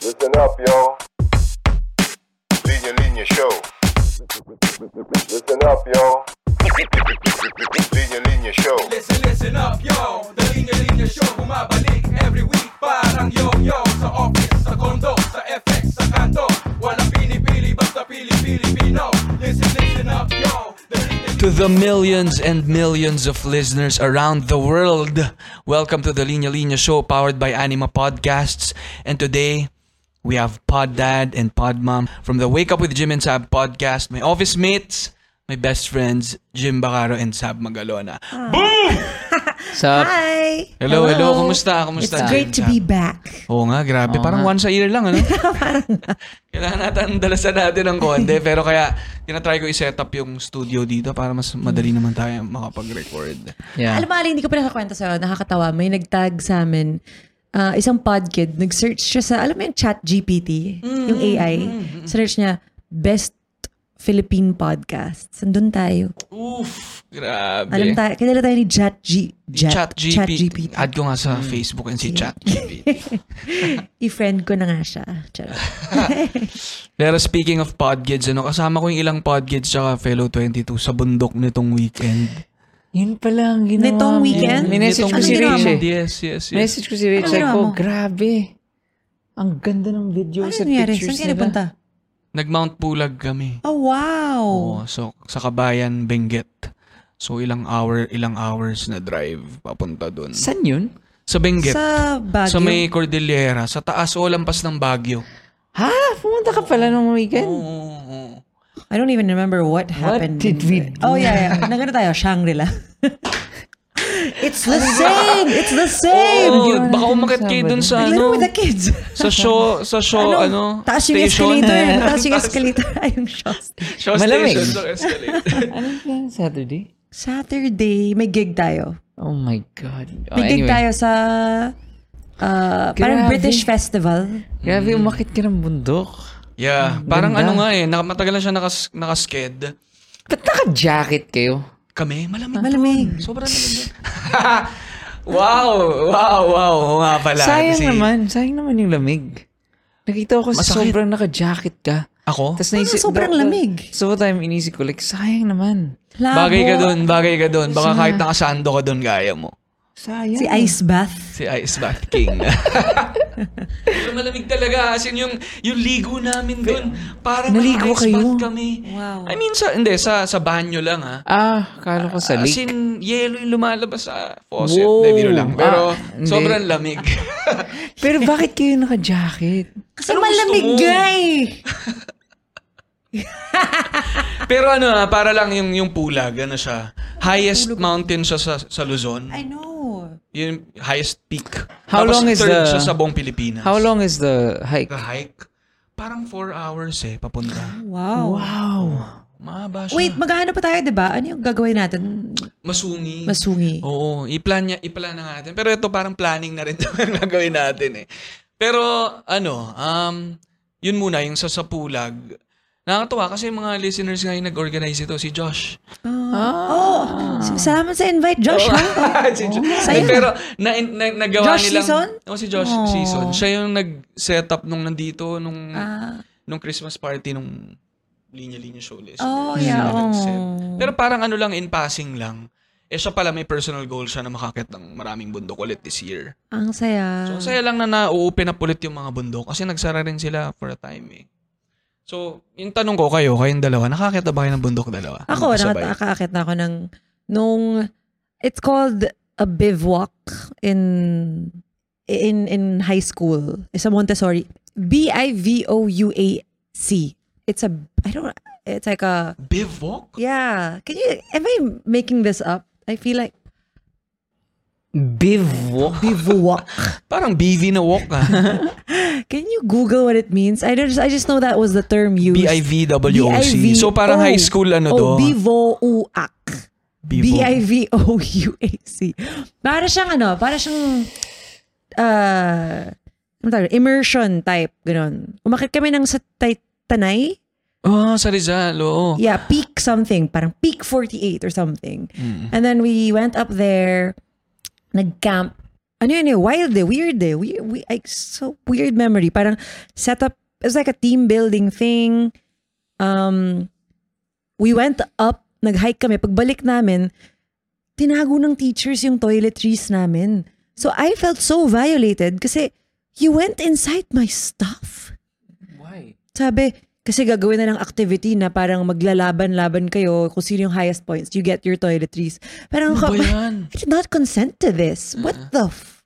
Listen up, yo. Linya Linya Show. Listen up, yo. Linya Linya Show. Listen, listen up, yo The Linya Linya Show Bumabalik every week Parang yo-yo Sa office, sa condo, sa FX, sa kanto Walang pinipili, basta pili-Pilipino Listen, listen up, yo The To the millions and millions of listeners around the world, welcome to the Linya Linya Show powered by Anima Podcasts. And today, we have Pod Dad and Pod Mom from the Wake Up with Jim and Sab podcast. My office mates, my best friends, Jim Bacaro and Sab Magalona. Sup? Hi! Hello, hello, kumusta? Kumusta? It's great to be back. Oo nga, grabe. Oo Parang nga. once a year lang, ano? Kailangan natin dalasan natin ng konti. Pero kaya, tinatry ko i-set up yung studio dito para mas madali naman tayo makapag-record. Yeah. Alam mo, Ali, hindi ko pa nakakwento sa'yo. Nakakatawa. May nagtag sa amin. Ah, isang podkid. Nag-search siya sa, alam mo yung chat GPT? Yung AI. Search niya, best Philippine podcasts. Andun tayo. Oof, grabe. Alam tayo, kilala tayo ni Chat G. Chat, Chat GPT. Add ko nga sa Facebook and si Chat GPT. I-friend ko na nga siya. Pero speaking of podkids, ano, kasama ko yung ilang podkids tsaka fellow 22 sa bundok nitong weekend. Yun pala ang ginawa Nitong weekend? Minessage Nitong ko si Rich eh. Yes, yes, yes. Message ko si Rich. Ano ko, grabe. Ang ganda ng video Ano sa nangyari? pictures Saan kayo nila. napunta? Nag-Mount Pulag kami. Oh, wow! Oo, so sa Kabayan, Benguet. So ilang hour, ilang hours na drive papunta doon. Sa, Saan yun? Benguet. Sa Baguio. Sa may Cordillera, sa taas o lampas ng Baguio. Ha? Pumunta ka pala nung weekend? Oo, oo. I don't even remember what happened. did we Oh, yeah, yeah. Nagano tayo? Shangri-La. It's the same! It's the same! Oo, Hindi mo baka umakit kayo dun sa ano, with the kids. sa show, sa show, ano, Taas yung escalator. Taas yung escalator. Ay, yung show. Show Malamig. station, escalator. ano? Saturday? Saturday, may gig tayo. Oh my God. Oh, May gig anyway. tayo sa uh, parang. British Festival. Grabe, umakit ka ng bundok. Yeah, parang ganda. ano nga eh, naka- matagal na siya nakas, nakasked. Ba't naka-jacket kayo? Kami, malamig. Malamig. Sobrang lamig. wow, wow, wow. Oo nga pala. sayang Kasi naman. Sayang naman yung lamig. Nakita ko kasi Masakit. sobrang naka-jacket ka. Ako? Tapos Parang naisip, sobrang the- lamig. So what time inisip ko, like, sayang naman. Labo. Bagay ka doon, bagay ka doon. Baka kahit nakasando ka doon, kaya mo. Sayang. Si Ice Bath. Si Ice Bath King. Pero malamig talaga. As in, yung, yung ligo namin doon, parang Naligo ice kayo? bath kami. Wow. I mean, sa, hindi, sa, sa banyo lang ha. Ah, kala ko sa As lake. in, yelo yung lumalabas sa faucet. Wow. Hindi, biro lang. Pero, Ah, hindi. sobrang lamig. Pero bakit kayo naka-jacket? Kasi Anong malamig, mo? guy! Pero ano ha, para lang yung, yung pulag, ano siya. Highest mountain siya sa, sa Luzon. I know. Yung highest peak. How Tapos long is third the- siya sa buong Pilipinas. How long is the hike? The hike? Parang 4 hours eh, papunta. Wow. Wow. Mahaba siya. Wait, maghahanap pa tayo, di ba? Ano yung gagawin natin? Masungi. Masungi. Oo, i-plan niya, i-plan na natin. Pero ito parang planning na rin ito ang gagawin natin eh. Pero ano, um, yun muna, yung sa Sapulag. Nakakatuwa kasi yung mga listeners nga yung nag-organize ito, si Josh. Oh, salamat sa invite, Josh. ha? si Josh. Sa'yo. Pero na, na, nagawa Josh nilang... Season? Oh, si Josh Oh. Season. Siya yung nag-set up nung nandito, nung, Ah. nung Christmas party, nung linya-linya show list. Oh, yeah. Oh. Pero parang ano lang, in passing lang. Eh siya pala may personal goal siya na makakit ng maraming bundok ulit this year. Ang saya. So, saya lang na na-open up ulit yung mga bundok kasi nagsara rin sila for a time eh. So, yung tanong ko kayo, kayong dalawa, nakakit na ba kayo ng bundok dalawa? Ako, nakakaakit na ako ng, nung, it's called a bivouac in, in, in high school. It's a Montessori. B-I-V-O-U-A-C. It's a, I don't, it's like a, Bivouac? yeah. Can you, am I making this up? I feel like, Bivouac. bivouac. Parang BV na walk ah. Can you Google what it means? I just, I just know that was the term used. B-I-V-W-O-C. B-I-V- So, parang oh. high school ano Oh, to? bivouac. Bivo. B-I-V-O-U-A-C. Para siyang ano, para siyang uh, ano tawag, immersion type, ganun. Umakit kami ng sa Tanay. Oh, sa Rizal, oo. Yeah, peak something. Parang peak 48 or something. Mm. And then we went up there, nag-camp ano yun eh, wild eh, weird eh. We, we, like, so weird memory. Parang set up, it was like a team building thing. Um, we went up, nag-hike kami. Pagbalik namin, tinago ng teachers yung toiletries namin. So I felt so violated kasi you went inside my stuff. Why? Sabi, kasi gagawin na ng activity na parang maglalaban-laban kayo kung sino yung highest points, you get your toiletries. Parang Ano ako? I did not consent to this. What the f-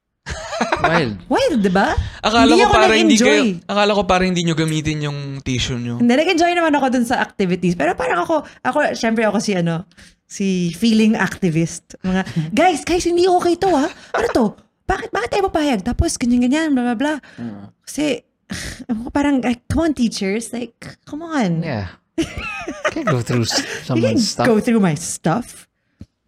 Wild. Wild, di ba? Akala Hindi ko parang hindi kayo, akala ko parang hindi nyo gamitin yung tissue nyo. Hindi, nag-enjoy naman ako dun sa activities. Pero parang ako, ako, syempre ako si ano, si feeling activist. Mga, guys, guys, hindi okay to ha. Ano to? Bakit, bakit tayo mapahayag? Tapos, ganyan-ganyan, bla bla bla. Kasi, ako parang, like, come on teachers, like, come on. Yeah. Can't go through can someone's stuff. go through my stuff.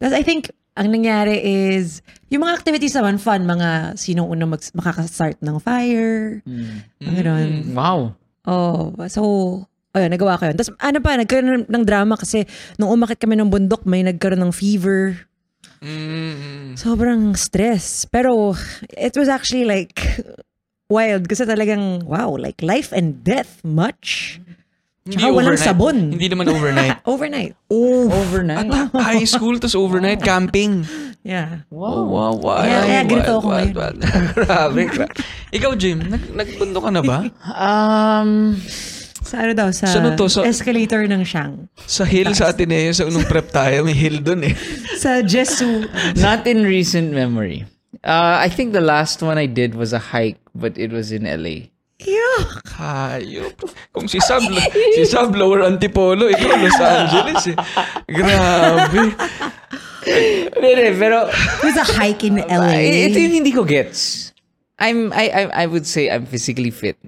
Tapos I think, ang nangyari is, yung mga activities naman, fun, mga sinong unang mag- makaka-start ng fire, mga ganun. Wow. Oh, so, ayun, nagawa ko yun. Tapos ano pa, nagkaroon ng, ng drama kasi nung umakit kami ng bundok, may nagkaroon ng fever. Mm. Sobrang stress. Pero, it was actually like, wild. Kasi talagang, wow, like life and death much. Hindi Tsaka walang overnight. sabon. Hindi naman overnight. Overnight. Overnight. At high school, tas overnight camping. Yeah. Oh, wow, wild. Kaya- kaya ganito ako wild, ngayon. wild. grabe, grabe. Ikaw, Jim, nag nagbundo ka na ba? Um, Sa ano daw, sa, Sa ano to? Sa- escalator ng Siang. Sa hill sa Ateneo, sa unong prep tayo, may hill dun eh. Sa Jesu. not in recent memory. Uh, I think the last one I did was a hike, but it was in LA. Yuck! Hayop. Kung si Sab, si Sab Lower Antipolo, ikaw Los Angeles eh. Grabe. Pero, pero It was a hike in LA. Ito yung hindi ko gets. I'm, I, I, I would say I'm physically fit.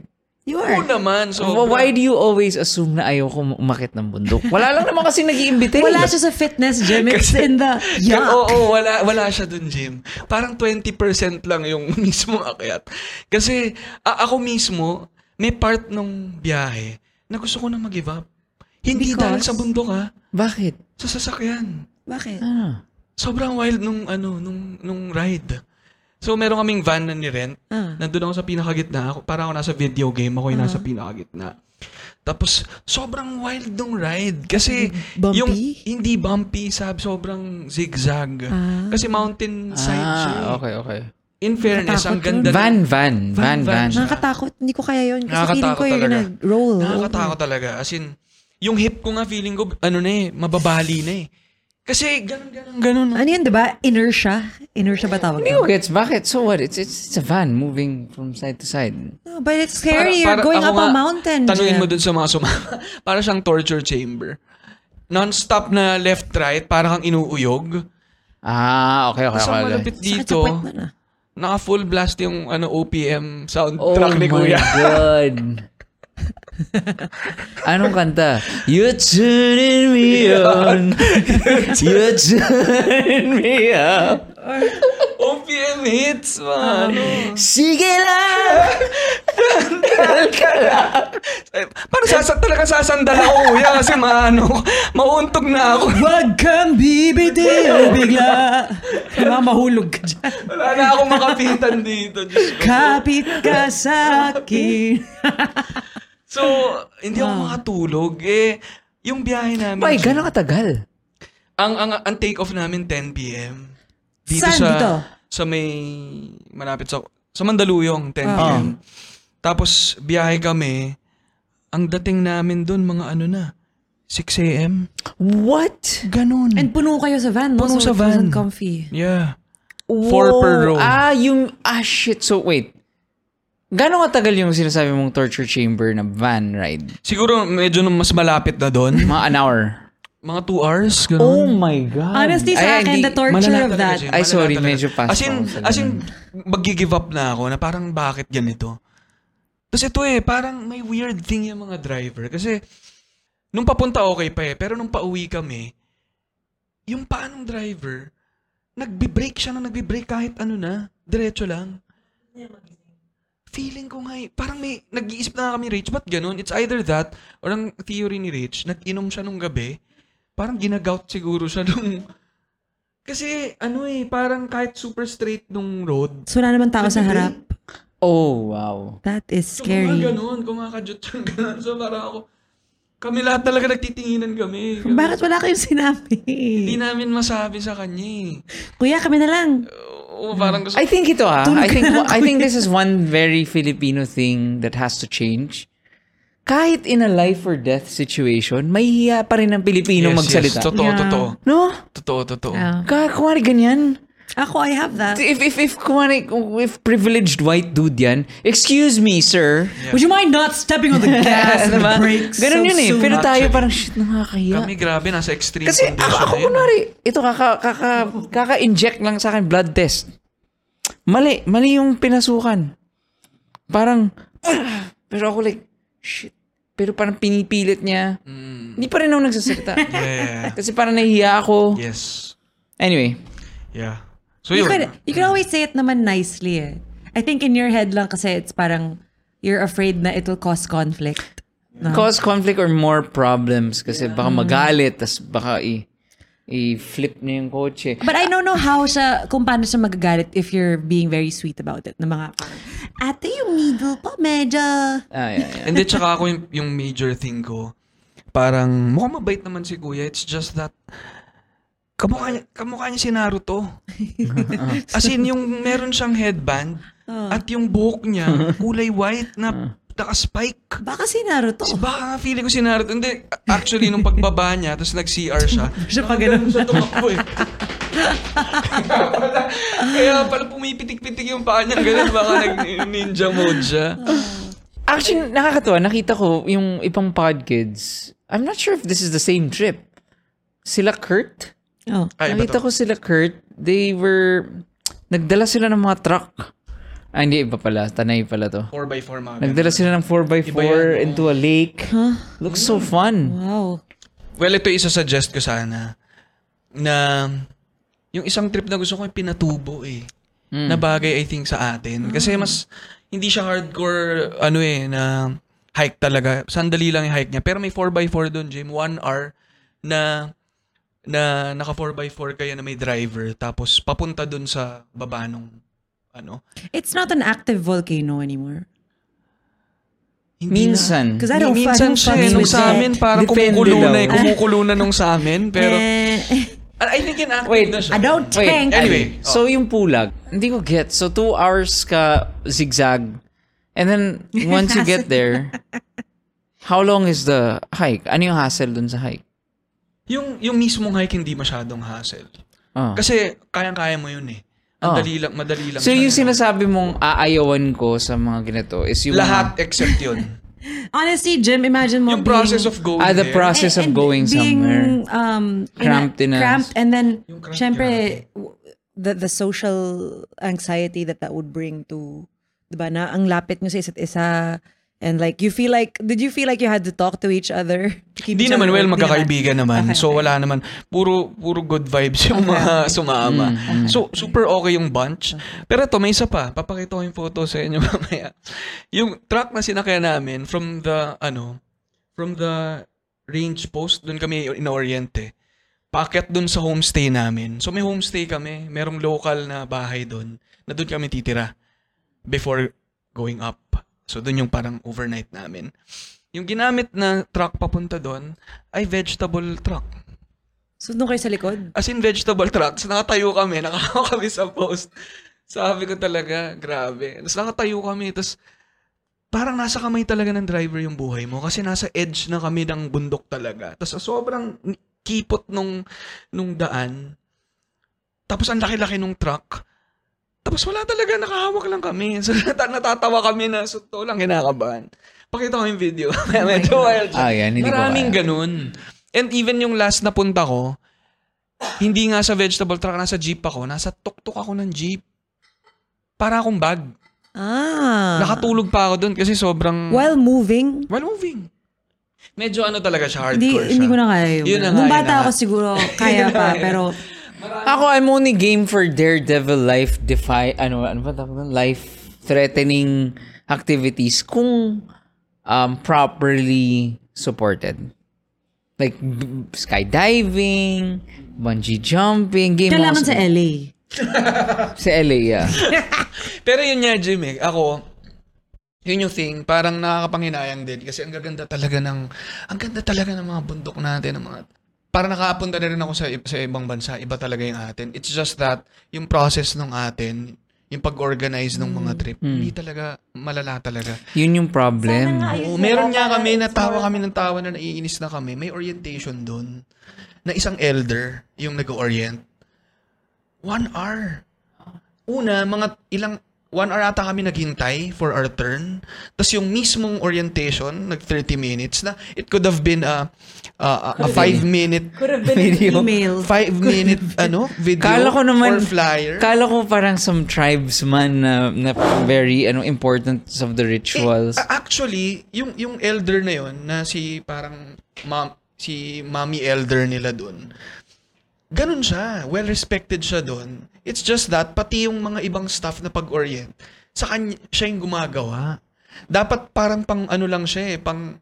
You Oo are. naman, so. Wh- Why do you always assume na ayaw ko umakit ng bundok? Wala lang naman kasi nag iimbite Wala siya sa fitness gym. It's in the yuck. Oo, oo, wala, wala siya dun, Jim. Parang 20% lang yung mismo akyat. Kasi a- ako mismo, may part nung biyahe na gusto ko na mag-give up. Hindi Because? dahil sa bundok ha, Bakit? sa sasakyan. Bakit? Ah. Sobrang wild nung ano, nung nung ride. So meron kaming van na ni-rent. Ah. Nandun ako sa pinakagitna. Ako, para ako nasa video game. Ako yung nasa pinakagitna. Tapos, sobrang wild nung ride. Kasi, Bumpy? yung hindi bumpy, sabi, sobrang zigzag. Ah. Kasi mountain side siya. eh. Ah, okay, okay. In fairness, ang ganda. Van, van, van, van van. siya. Nakakatakot. Hindi ko kaya yun. Kasi feeling ko talaga. gonna roll. Nakakatakot talaga. As in, yung hip ko nga feeling ko, ano na eh, mababali na eh. Kasi, ganun, ganun, ganun. Ano yun, di ba? Inertia? Inertia ba tawag Hindi ko gets. Bakit? So what? It's, it's, it's a van moving from side to side. No, but it's scary. You're Para- going ako up a nga, mountain. Tanungin mo dun sa mga sumama. para siyang torture chamber. Non-stop na left-right, para kang inuuyog. Ah, okay, okay, ang okay. malapit sa dito, puwet mo na. naka full blast yung ano OPM Oh soundtrack ni my Kuya. God. Anong kanta? You're turning me on. You're turning me up. OPM hits, man. Sige lang! Tandal ka lang. Parang sasa, talaga sasandal ako, Kuya, kasi maano, mauuntog na ako. Huwag kang bibitiw bigla. Diba, mahulog ka dyan. Wala na akong makapitan dito. Kapit ka sa akin. So, hindi ako makatulog. Eh, yung biyahe namin. Bay, gano'ng katagal? Ang, ang, ang take off namin 10 p.m. Dito Saan sa, dito? Sa may, malapit sa, sa Mandaluyong, 10 p.m. Tapos, biyahe kami. Ang dating namin doon, mga ano na, 6 a.m. What? Ganon. And puno kayo sa van, no? Puno so sa it wasn't van. comfy. yeah. Four per row. Ah, yung, ah shit, so wait. Gano'ng katagal yung sinasabi mong torture chamber na van ride? Siguro, medyo nung mas malapit na doon. Mga an hour. mga 2 hours, Oh ganon. my God. Honestly, sa Ay, akin, hindi- the torture of that. Ay, sorry, talaga. medyo fast As in, ako sa as in, ganun. mag-give up na ako na parang bakit ganito. Tapos ito eh, parang may weird thing yung mga driver. Kasi, nung papunta okay pa eh, pero nung pauwi kami, yung paanong driver, nagbe-brake siya na nagbe-brake kahit ano na, diretso lang. Feeling ko nga eh, parang may, nag-iisip na kami, Rich, ba't ganun? It's either that, or ang theory ni Rich, nag-inom siya nung gabi, parang ginagout siguro siya nung, Kasi, ano eh, parang kahit super straight nung road. So, wala naman tao sa harap. Oh, wow. That is So, scary. mga ganun, kumakajut yung ganun. So, parang ako, kami lahat talaga nagtitinginan kami. Bakit wala kayong sinabi? Hindi namin masabi sa kanya eh. Kuya, kami na lang. Oo, parang gusto I think ito ah. I think I think this is one very Filipino thing that has to change. Kahit in a life or death situation, may hiya pa rin ng Pilipino Yes, magsalita. Yes, totoo, Yeah. totoo. No? Totoo, totoo. Yeah. Ka kumari ganyan. Ako, I have that. If if if kumari if privileged white dude yan, excuse me, sir. Would you mind not stepping on the gas and the Diba? brakes Ganun so yun eh. Pero tayo Actually. parang shit nakakahiya. Kami grabe, nasa extreme Kasi condition ako, ako yun. kunwari, ito kaka, kaka, kaka-inject lang sa akin blood test. Mali, mali yung pinasukan. Parang, pero ako like, shit. Pero parang pinipilit niya. Mm, Hindi pa rin ako nagsasalita. yeah. Kasi parang nahihiya ako. yes. Anyway, Yeah. So You could, you could always say it naman nicely eh. I think in your head lang kasi it's parang you're afraid na it'll cause conflict. No? cause conflict or more problems kasi baka magalit, tas baka i- i-flip niya yung kotse. But I don't know how siya, kung paano siya magagalit if you're being very sweet about it. Na mga ate yung needle po, medyo... Ah, yeah, yeah. And then tsaka ako yung, yung major thing ko, parang mukhang mabait naman si Kuya. It's just that, kamukha niya, kamukha niya si Naruto. As in, yung meron siyang headband, at yung buhok niya, kulay white na naka-spike. Baka si Naruto. Baka nga feeling ko si Naruto. Hindi, actually, nung pagbaba niya, tapos nag-CR siya, Siya pa ganun. siya tumakbo eh. kaya, pala, kaya pala pumipitik-pitik yung paa niya, ganun, baka nag-ninja mode siya. Actually, nakakatuwa. Nakita ko yung ibang podkids. I'm not sure if this is the same trip. Sila Kurt? Oh. Ay, Nakita to. ko sila Kurt. They were... Nagdala sila ng mga truck. Ah, hindi. Iba pala. Tanay pala to. 4x4 mga Nagdala sila ng 4x4 Iba yan, oh. into a lake. Looks so fun. Wow. Well, ito isa-suggest ko sana na yung isang trip na gusto ko yung pinatubo eh. Na bagay I think sa atin. Kasi mas hindi siya hardcore ano eh na hike talaga. Sandali lang yung hike niya. Pero may 4x4 doon, Jim. 1 hour na na naka 4x4 kayo na may driver tapos papunta doon sa baba nung ano. It's not an active volcano anymore. Hindi Minsan. Because I don't, Minsan siya eh, nung sa amin parang kumukulo na eh. Kumukulo na nung sa amin. Pero Eh, I think inactive Wait, na siya. I don't Wait, tank. Anyway, So yung pulag, hindi ko get. So two hours ka zigzag. And then once you get there, how long is the hike? Ano yung hassle dun sa hike? Yung, yung mismong hike hindi masyadong hassle. Oh. Kasi kayang-kaya mo yun eh. Ang Oh. dali lang, madali lang. So siya. yung sinasabi mong aayawan ko sa mga ganito is yung Lahat except yun. Honestly, Jim, imagine mo yung being- process of going Ah, the there. process of and going being, somewhere. Um, Cramped in a- Cramped and then, cramped, syempre, w- the, the social anxiety that that would bring to, di ba, na ang lapit nyo sa isa't isa. And like, you feel like, did you feel like you had to talk to each other? Hindi naman, well, magkakaibigan naman. Okay, so, okay. wala naman. Puro, puro good vibes yung mga sumama. So, super okay yung bunch. Pero ito, may isa pa. Papakita ko yung photo sa inyo mamaya. Yung truck na sinakyan namin from the, ano, from the range post, doon kami in-oriente. Paakyat doon sa homestay namin. So, may homestay kami. Merong local na bahay doon na doon kami titira before going up. So, doon yung parang overnight namin. Yung ginamit na truck papunta doon ay vegetable truck. So, doon kayo sa likod? As in vegetable trucks, nakatayo kami, nakakawa kami sa post. Sabi ko talaga, grabe. Tapos nakatayo kami, tapos parang nasa kamay talaga ng driver yung buhay mo kasi nasa edge na kami ng bundok talaga. Tapos sobrang kipot nung, nung daan. Tapos ang laki-laki nung truck. Tapos wala talaga, nakahawak lang kami. So nat- natatawa kami na so to lang kinakabahan. Pakita ko yung video. Medyo wild. Ah, yan, hindi ko Maraming kaya. ganun. And even yung last na punta ko, hindi nga sa vegetable truck, nasa jeep ako. Nasa tuktok ako ng jeep. Para akong bag. Ah. Nakatulog pa ako doon kasi sobrang... While moving? While moving. Medyo ano talaga siya, Hindi, hardcore siya. hindi ko na kaya yun. Yun na nga, Nung yun bata na ako siguro, kaya pa. pero, Ako, I'm only game for daredevil life defy, ano, ano ba tawag? Life threatening activities kung um, properly supported. Like, b- skydiving, bungee jumping, game Kailangan also- sa LA. Sa LA, yeah. Pero yun nga, Jim, eh. Ako, yun yung thing, parang nakakapanghinayang din kasi ang gaganda talaga ng, ang ganda talaga ng mga bundok natin, ng mga, parang nakapunta na rin ako sa, sa ibang bansa, iba talaga yung atin. It's just that, yung process ng atin, yung pag-organize ng mga trip, hindi talaga, malala talaga. Yun yung problem. Oo, meron nga kami, natawa kami ng tawa na naiinis na kami. May orientation doon na isang elder yung nag-orient. One hour. Una, mga ilang, one hour ata kami naghintay for our turn. Tapos yung mismong orientation, nag 30 minutes na, it could have been a, a, a 5 minute, Video. Email. 5 minute, ano, video Kala ko naman, or flyer. Kala ko parang some tribesman na, na very ano importance of the rituals. Eh, actually, yung yung elder na yon na si parang mom, si mommy elder nila doon. Ganun siya. Well respected siya doon. It's just that pati yung mga ibang staff na pag-orient, sa kanya siya yung gumagawa. Dapat parang pang ano lang siya eh, pang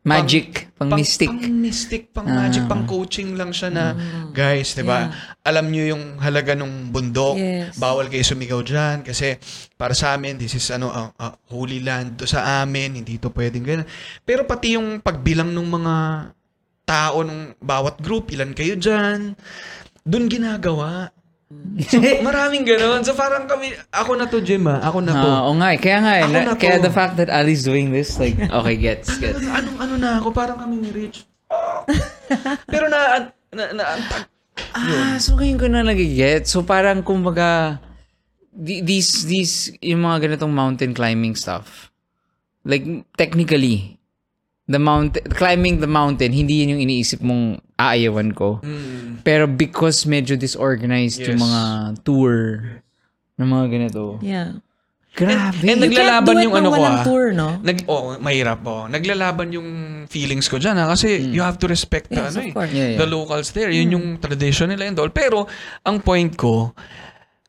Magic, pang, mystic. Pang mystic, pang magic, pang coaching lang siya na, guys, 'di ba? Alam niyo yung halaga ng bundok. Yes. Bawal kayo sumigaw diyan kasi para sa amin this is ano ah, ah, holy land to sa amin, hindi to pwedeng ganun. Pero pati yung pagbilang ng mga tao ng bawat group, ilan kayo diyan, doon ginagawa. So, maraming ganun. So, parang kami, ako na to, Jim, ah. Ako na to. Ah, oo nga, eh. kaya nga, eh, Ako na- na kaya to. the fact that Ali's doing this, like, okay, gets, gets. Anong ano na ako, parang kami ni Rich. Pero na, na, na, Ah, so ngayon ko na nagigit. So parang kumbaga these these yung mga ganitong mountain climbing stuff. Like technically the mountain climbing the mountain hindi yun yung iniisip mong aayawan ko. Pero because medyo disorganized yung Yes. mga tour ng mga ganito. Yeah. Grabe. and can't naglalaban yung ano ko, ah. tour, no? Nag, oh, mahirap oh. Naglalaban yung feelings ko dyan ha? kasi you have to respect the, Yes, ano, of eh. Yeah, yeah. the locals there. Yun yung tradition nila and all. Pero, ang point ko,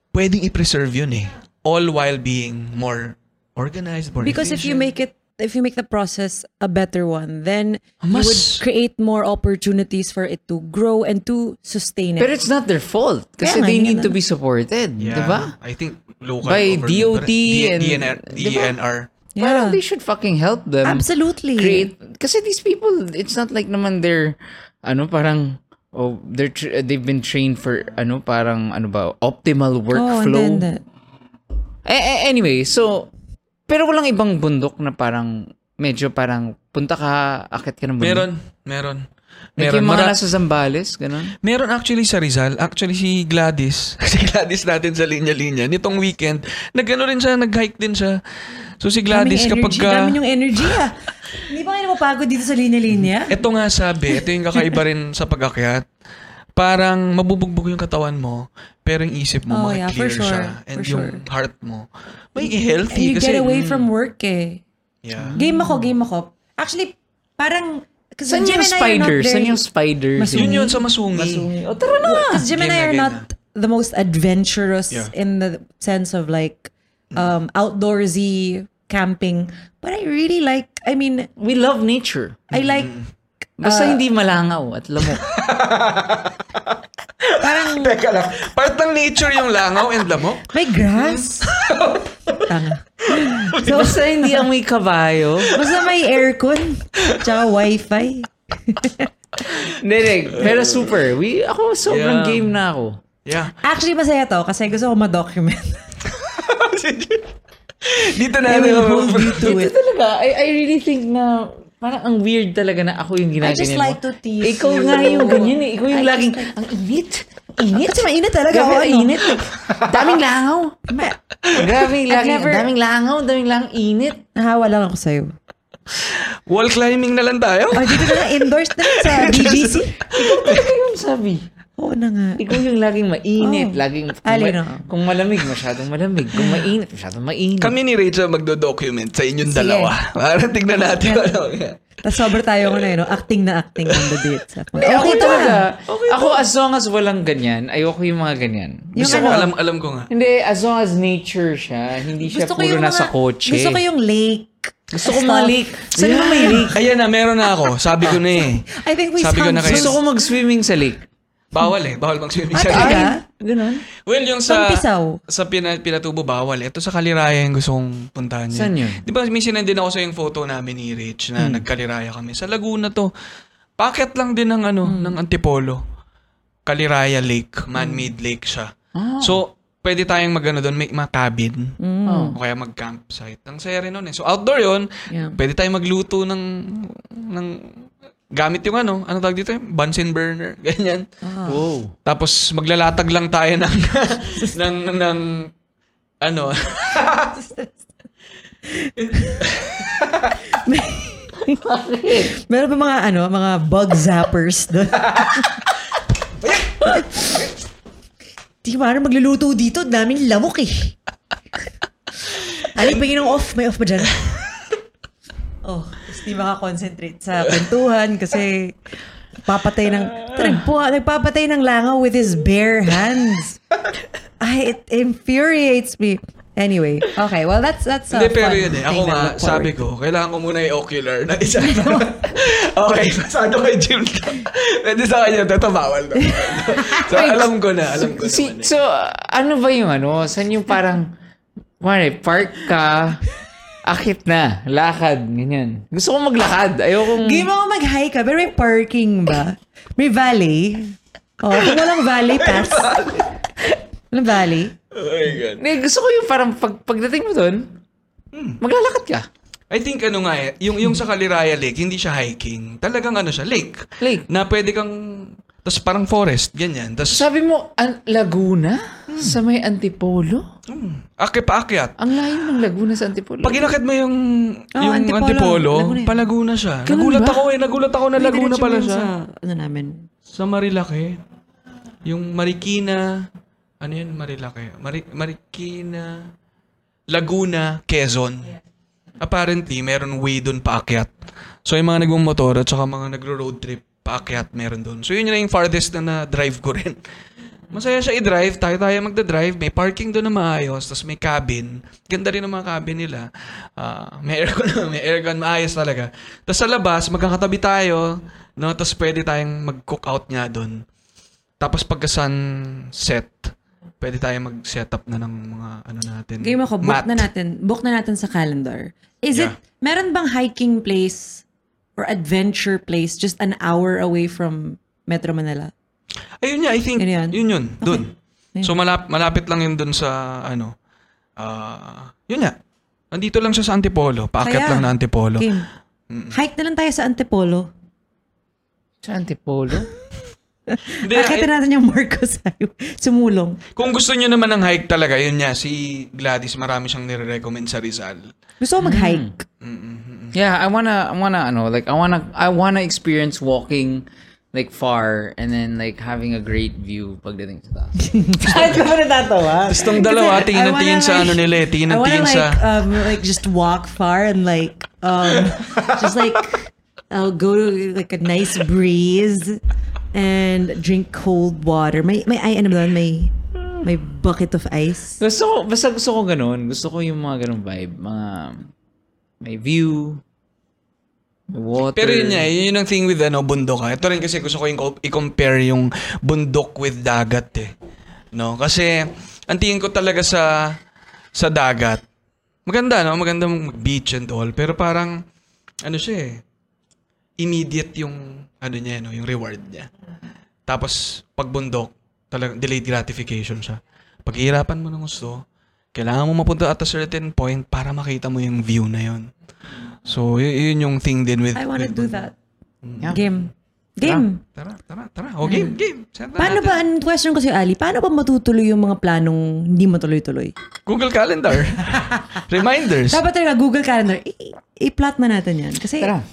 pwedeng i-preserve yun eh. All while being more organized, more Because if you efficient. make it if you make the process a better one, then you Mas- would create more opportunities for it to grow and to sustain it. Pero it's not their fault kasi nga, they need na- to be supported, Yeah, 'di ba? I think local By DOT and- DNR? DNR. Yeah. they should fucking help them. Absolutely. create kasi these people it's not like naman they're ano parang oh they're tr- they've been trained for ano parang ano ba optimal Oh, and workflow then the- Eh, eh, anyway so pero walang ibang bundok na parang medyo parang punta ka akit ka ng bundok Meron, meron. like Meron. yung mga Mara- nasa Zambales ganun Meron actually sa Rizal. Actually si Gladys. si Gladys natin sa linya-linya. Nitong weekend, nagano rin siya, nag-hike din siya. So si Gladys daming kapag energy, ka... daming yung energy ah. Hindi ba kayo napapagod dito sa linya-linya? Ito nga sabi, ito yung kakaiba rin sa pag-akyat. Parang mabubugbog yung katawan mo, pero yung isip mo, Oh, yeah, for clear sure. siya. And For yung sure. heart mo, may And healthy. you kasi, get away mm, from work eh. Yeah. Game ako, game ako. Actually, parang... Kasi Saan yung spider? Saan yung spider? Masungi. Yun yun sa Masungi. O tara na! Because Jim and I are not the most adventurous Yeah. in the sense of like um, outdoorsy camping. But I really like, I mean, We love nature. I like Basta hindi malangaw at lamok. parang Teka lang, part ng nature yung langaw and lamok. may grass. Tanga. so, basta hindi amoy kabayo. Basta may aircon. Tsaka wifi. Hindi. Pero super. We, ako, sobrang Yeah. game na ako. Yeah. Actually, masaya to kasi gusto ko ma-document. Dito I na will hold you to it. talaga, I, I really think na parang ang weird talaga na ako yung ginagawa I just like to tease Ikaw you. nga yung ganyan eh. Ikaw yung I laging, like- ang init. Init. Kasi mainit talaga ako. Ano? init. Daming langaw. Grabe, laging, never- daming langaw, daming lang init. Nahawa lang ako sa'yo. Wall climbing na lang tayo. Oh, dito na lang, indoors na lang sa BGC. Ikaw yung sabi. Oo na nga. Ikaw yung laging mainit. Oh. Laging, kung, Alin, ma- oh. kung malamig, masyadong malamig. Kung mainit, masyadong mainit. Kami ni Rachel magdo-document sa inyong Sige. dalawa. Para tignan natin ano. Tapos sobrang tayo ko na yun, no? acting na acting on the dates. Eh, Okay, ako to talaga. ah. Ako, as long as walang ganyan, ayoko yung mga ganyan. Yung Gusto ko, ano? alam, alam ko nga. Hindi, as long as nature siya, hindi siya Gusto ko puro yung nasa mga, kotse. gusto ko yung lake. Gusto ko mga lake. Saan ba may lake? Ayan na, meron na ako. Sabi ko na eh. I think we Sabi ko na kayo. Gusto ko mag-swimming sa lake. Bawal eh. Bawal mag-swimming Ah, sa lake. Ganun. Well, yung sa Pampisaw. sa pina, Pinatubo bawal. Ito sa Kaliraya yung gusto kong puntahan niya. Saan yun? Di ba may sinendin ako sa yung photo namin ni Rich na nagkaliraya kami. Sa Laguna to. Packet lang din ng ano, ng Antipolo. Kaliraya Lake. Man-made lake siya. So, pwede tayong magano doon, may mga cabin. Oh. O kaya mag-campsite. Ang saya rin nun eh. So, outdoor yon Yeah. Pwede tayong magluto ng, ng gamit yung ano, ano tawag dito? Bunsen burner. Ganyan. Wow. Tapos maglalatag lang tayo ng ng ng ano. Meron ba mga ano, mga bug zappers doon? Di ba, magluluto dito? Daming lamok eh. Alin, pagin ng off. May off ba dyan? Oh, tapos di makakonsentrate sa kwentuhan kasi papatay ng, nagpo, nagpapatay ng langaw with his bare hands. Ay, it infuriates me. Anyway, okay, well, that's, that's a Hindi pero yun eh. Ako nga sabi ko, kailangan ko muna yung ocular na isa. okay, pasado kay Jim. Pwede sa kanya, ito bawal na. so alam ko na, alam ko Si, naman eh. so, ano ba yung ano? Saan yung parang, Mare, park ka, akit na, lakad, ganyan. Gusto ko maglakad. Ayoko Game ako mag-hike ka, pero may parking ba? May valley? Oh, kung walang valley, pass. Walang valley? Oh my God. Eh, gusto ko yung parang pag, pagdating mo doon, maglalakad ka. I think ano nga eh, yung, yung sa Kaliraya Lake, hindi siya hiking. Talagang ano siya, lake. Lake. Na pwede kang, tapos parang forest, ganyan. Tapos Sabi mo, an- Laguna? Sa may Antipolo? akit paakyat. Ang layo ng Laguna sa Antipolo. Pag inakit mo yung, Oh, yung Antipolo. Antipolo, Laguna palaguna siya. Ganun nagulat ba? ako eh, nagulat ako na Laguna Diretso pala siya. Sa, ano namin? Sa Marilake. Yung Marikina, ano yun Marilake? Mari, Marikina, Laguna, Quezon. Apparently, meron way doon paakyat. So, yung mga nagmumotor at saka mga nagro-road trip, paakyat meron doon. So, yun yun yung farthest na na-drive ko rin. Masaya siya i-drive. Tayo-tayo magda-drive. May parking doon na maayos. Tapos may cabin. Ganda rin ang mga cabin nila. Ah, may aircon may aircon. Maayos talaga. Tapos sa labas, magkakatabi tayo. No? Tapos pwede tayong mag-cook out nga doon. Tapos pagka sunset, pwede tayong mag-set up na ng mga ano natin. Game ako, book mat. na natin. Book na natin sa calendar. Is Yeah. it, meron bang hiking place or adventure place just an hour away from Metro Manila? Ayun niya, I think, Yun yun yun, dun. Ayun. So malap, malapit lang yun dun sa, ano, ah, yun nga. Nandito lang siya sa Antipolo. Paakyat Kaya, lang na Antipolo. Game. Hike na lang tayo sa Antipolo. Sa Antipolo? Hindi, Akita eh, natin yung Marcos Highway. Sumulong. kung gusto niyo naman ng hike talaga, yun niya, si Gladys, marami siyang nire-recommend sa Rizal. Gusto ko mag-hike. Yeah, I wanna, I wanna, ano, like, I wanna, I wanna experience walking, like, far, and then, like, having a great view pagdating sa taas. Saan ka ba natatawa? Tapos tong dalawa, Kasi tingin I na wanna, tingin sa like- ano nila eh, tingin I na wanna tingin like, sa... um, like just walk far and like, um, just like, I'll go to like a nice breeze and drink cold water. May, may, ay, ano ba doon? May, may bucket of ice. gusto ko, basta gusto ko ganun. Gusto ko yung mga ganun vibe. Mga, may view, may water. Pero yun niya, yun ang thing with ano, bundok ha. Ito rin kasi gusto ko yung i-compare yung bundok with dagat eh. No? Kasi, ang tingin ko talaga sa sa dagat, maganda no? Maganda mag-beach and all. Pero parang, ano siya eh, immediate yung, ano niya, no? yung reward niya. Tapos, pag bundok, talagang delayed gratification siya. Paghihirapan mo ng gusto, kailangan mo mapunta at a certain point para makita mo yung view na yun. So, y- yun yung thing din with... I wanna with do bundok. that. Game. Game. Tara, tara, tara. O, game, game. Set na Paano natin. ba, ang question ko si Ali, paano ba matutuloy yung mga planong hindi matuloy-tuloy? Google Calendar. Reminders. Dapat talaga Google Calendar, i- i-plot na natin yan. Kasi, Tara.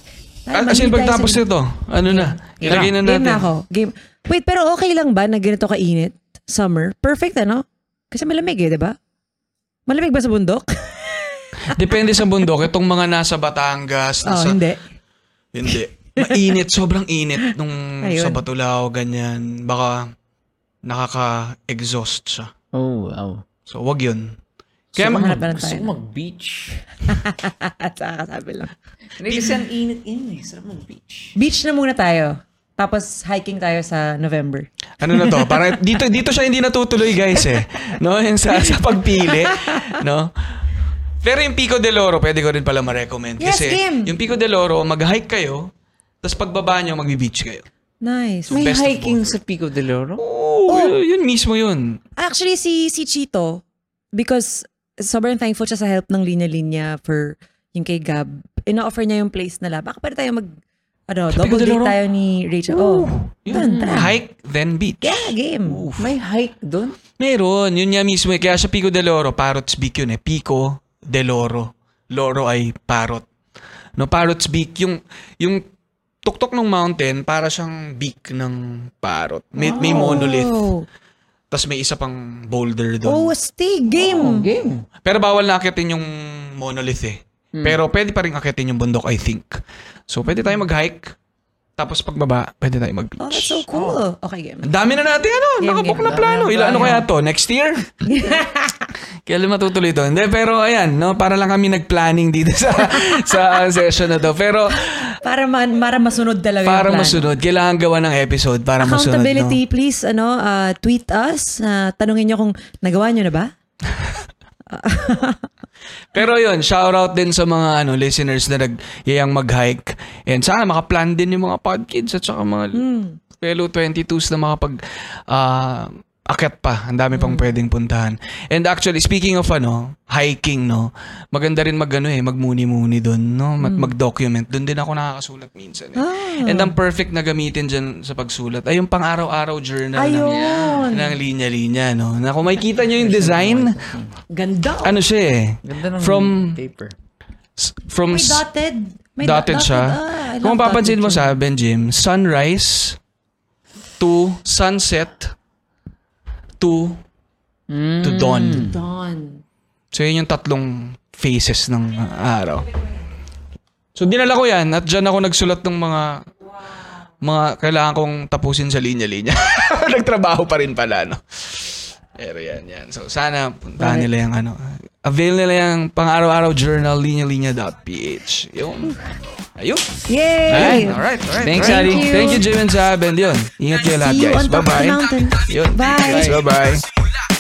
As in, pagtapos nito, ano na? Ilagay na Game natin. na ako. Game. Wait, pero okay lang ba na ganito kainit? Summer? Perfect, ano? Kasi malamig eh, di ba? Malamig ba sa bundok? Depende sa bundok. Itong mga nasa Batangas. Oo, Nasa, hindi. Hindi. Mainit. Sobrang init nung Ayun. sa Batulao, ganyan. Baka nakaka-exhaust siya. Oh, wow. So, wag yun. Kaya mag- Hanap na tayo. ko mag-beach. At saka kasabi lang. Hindi kasi ang init-init eh. Sarap mag-beach. Beach na muna tayo. Tapos hiking tayo sa November. ano na to? Para dito dito siya hindi natutuloy guys eh. No, yung sa, sa pagpili, no? Pero yung Pico del Oro, pwede ko rin pala ma-recommend. Yes, kasi Kim! yung Pico del Oro, mag-hike kayo, tapos pagbaba nyo, magbi-beach kayo. Nice. May best of hiking sa Pico del Oro? Oo, yun, yun mismo yun. Actually, si si Chito, because sobrang thankful siya sa help ng linya-linya for yung kay Gab, ina-offer niya yung place nila. Baka pwede tayo mag, ano, Sa double date tayo ni Rachel. Oh, Yun. Ganda. Hike, then beach. yeah, game. May hike doon? Meron, yun nga mismo eh. Kaya sa Pico del Oro, Parrots Beak yun eh. Pico del Oro. Loro ay parrot. No, Parrots Beak, yung, yung tuktok ng mountain, para siyang beak ng parrot. May, may monolith. Oh, Tapos may isa pang boulder oh doon. stay game. Oh, game. Pero bawal na akitin yung monolith eh. Pero pwede pa rin akitin yung bundok, I think. So, pwede tayo mag-hike. Tapos pagbaba, pwede tayo mag-beach. Oh, that's so cool. Okay, game. Ang dami na natin, ano, Game, nakabook game. na plano. Ilan ano kaya to? Next year? Kailan matutuloy to? Hindi, pero ayan, no, para lang kami nag-planning dito sa sa session na to. Pero Para, man, para masunod talaga para yung plan. masunod, kailangan gawa ng episode para masunod. Accountability, No? please, ano, uh, tweet us. Uh, tanungin nyo kung nagawa nyo na ba? Pero yun, shout out din sa mga ano listeners na nagyayang mag-hike. And sana makaplan din yung mga podkids at saka mga fellow 22s na makapag ah, akyat pa. Ang dami pang pwedeng puntahan. And actually, speaking of ano, hiking, no, maganda rin mag, ano, eh, magmuni-muni doon, no, mag, mag-document. Doon din ako nakakasulat minsan. Eh. And ang perfect na gamitin dyan sa pagsulat ay yung pang-araw-araw journal Ayun. ng, ng linya-linya, no. Na kung makikita nyo yung design, Ganda. ano siya eh, Ganda ng From- paper. s- from May dotted. May dotted dot- siya. Ah, Kung love papansin mo dotted sa Jim, sunrise to sunset to to dawn. Dawn. So, yun yung tatlong phases ng uh, araw. So, dinala ko yan at dyan ako nagsulat ng mga mga kailangan kong tapusin sa linya-linya. Nagtrabaho pa rin pala, no? Pero yan, yan. So, sana puntahan nila yung ano. Avail nila yung pang-araw-araw journal, linya-linya.ph. Yung, ayun. Yay! Alright, alright, alright. Thanks, alright. Adi. you. Thank you, Jim and Sab. And yun, ingat kayo lahat, guys. Bye-bye. Yun. Bye. Guys, bye-bye.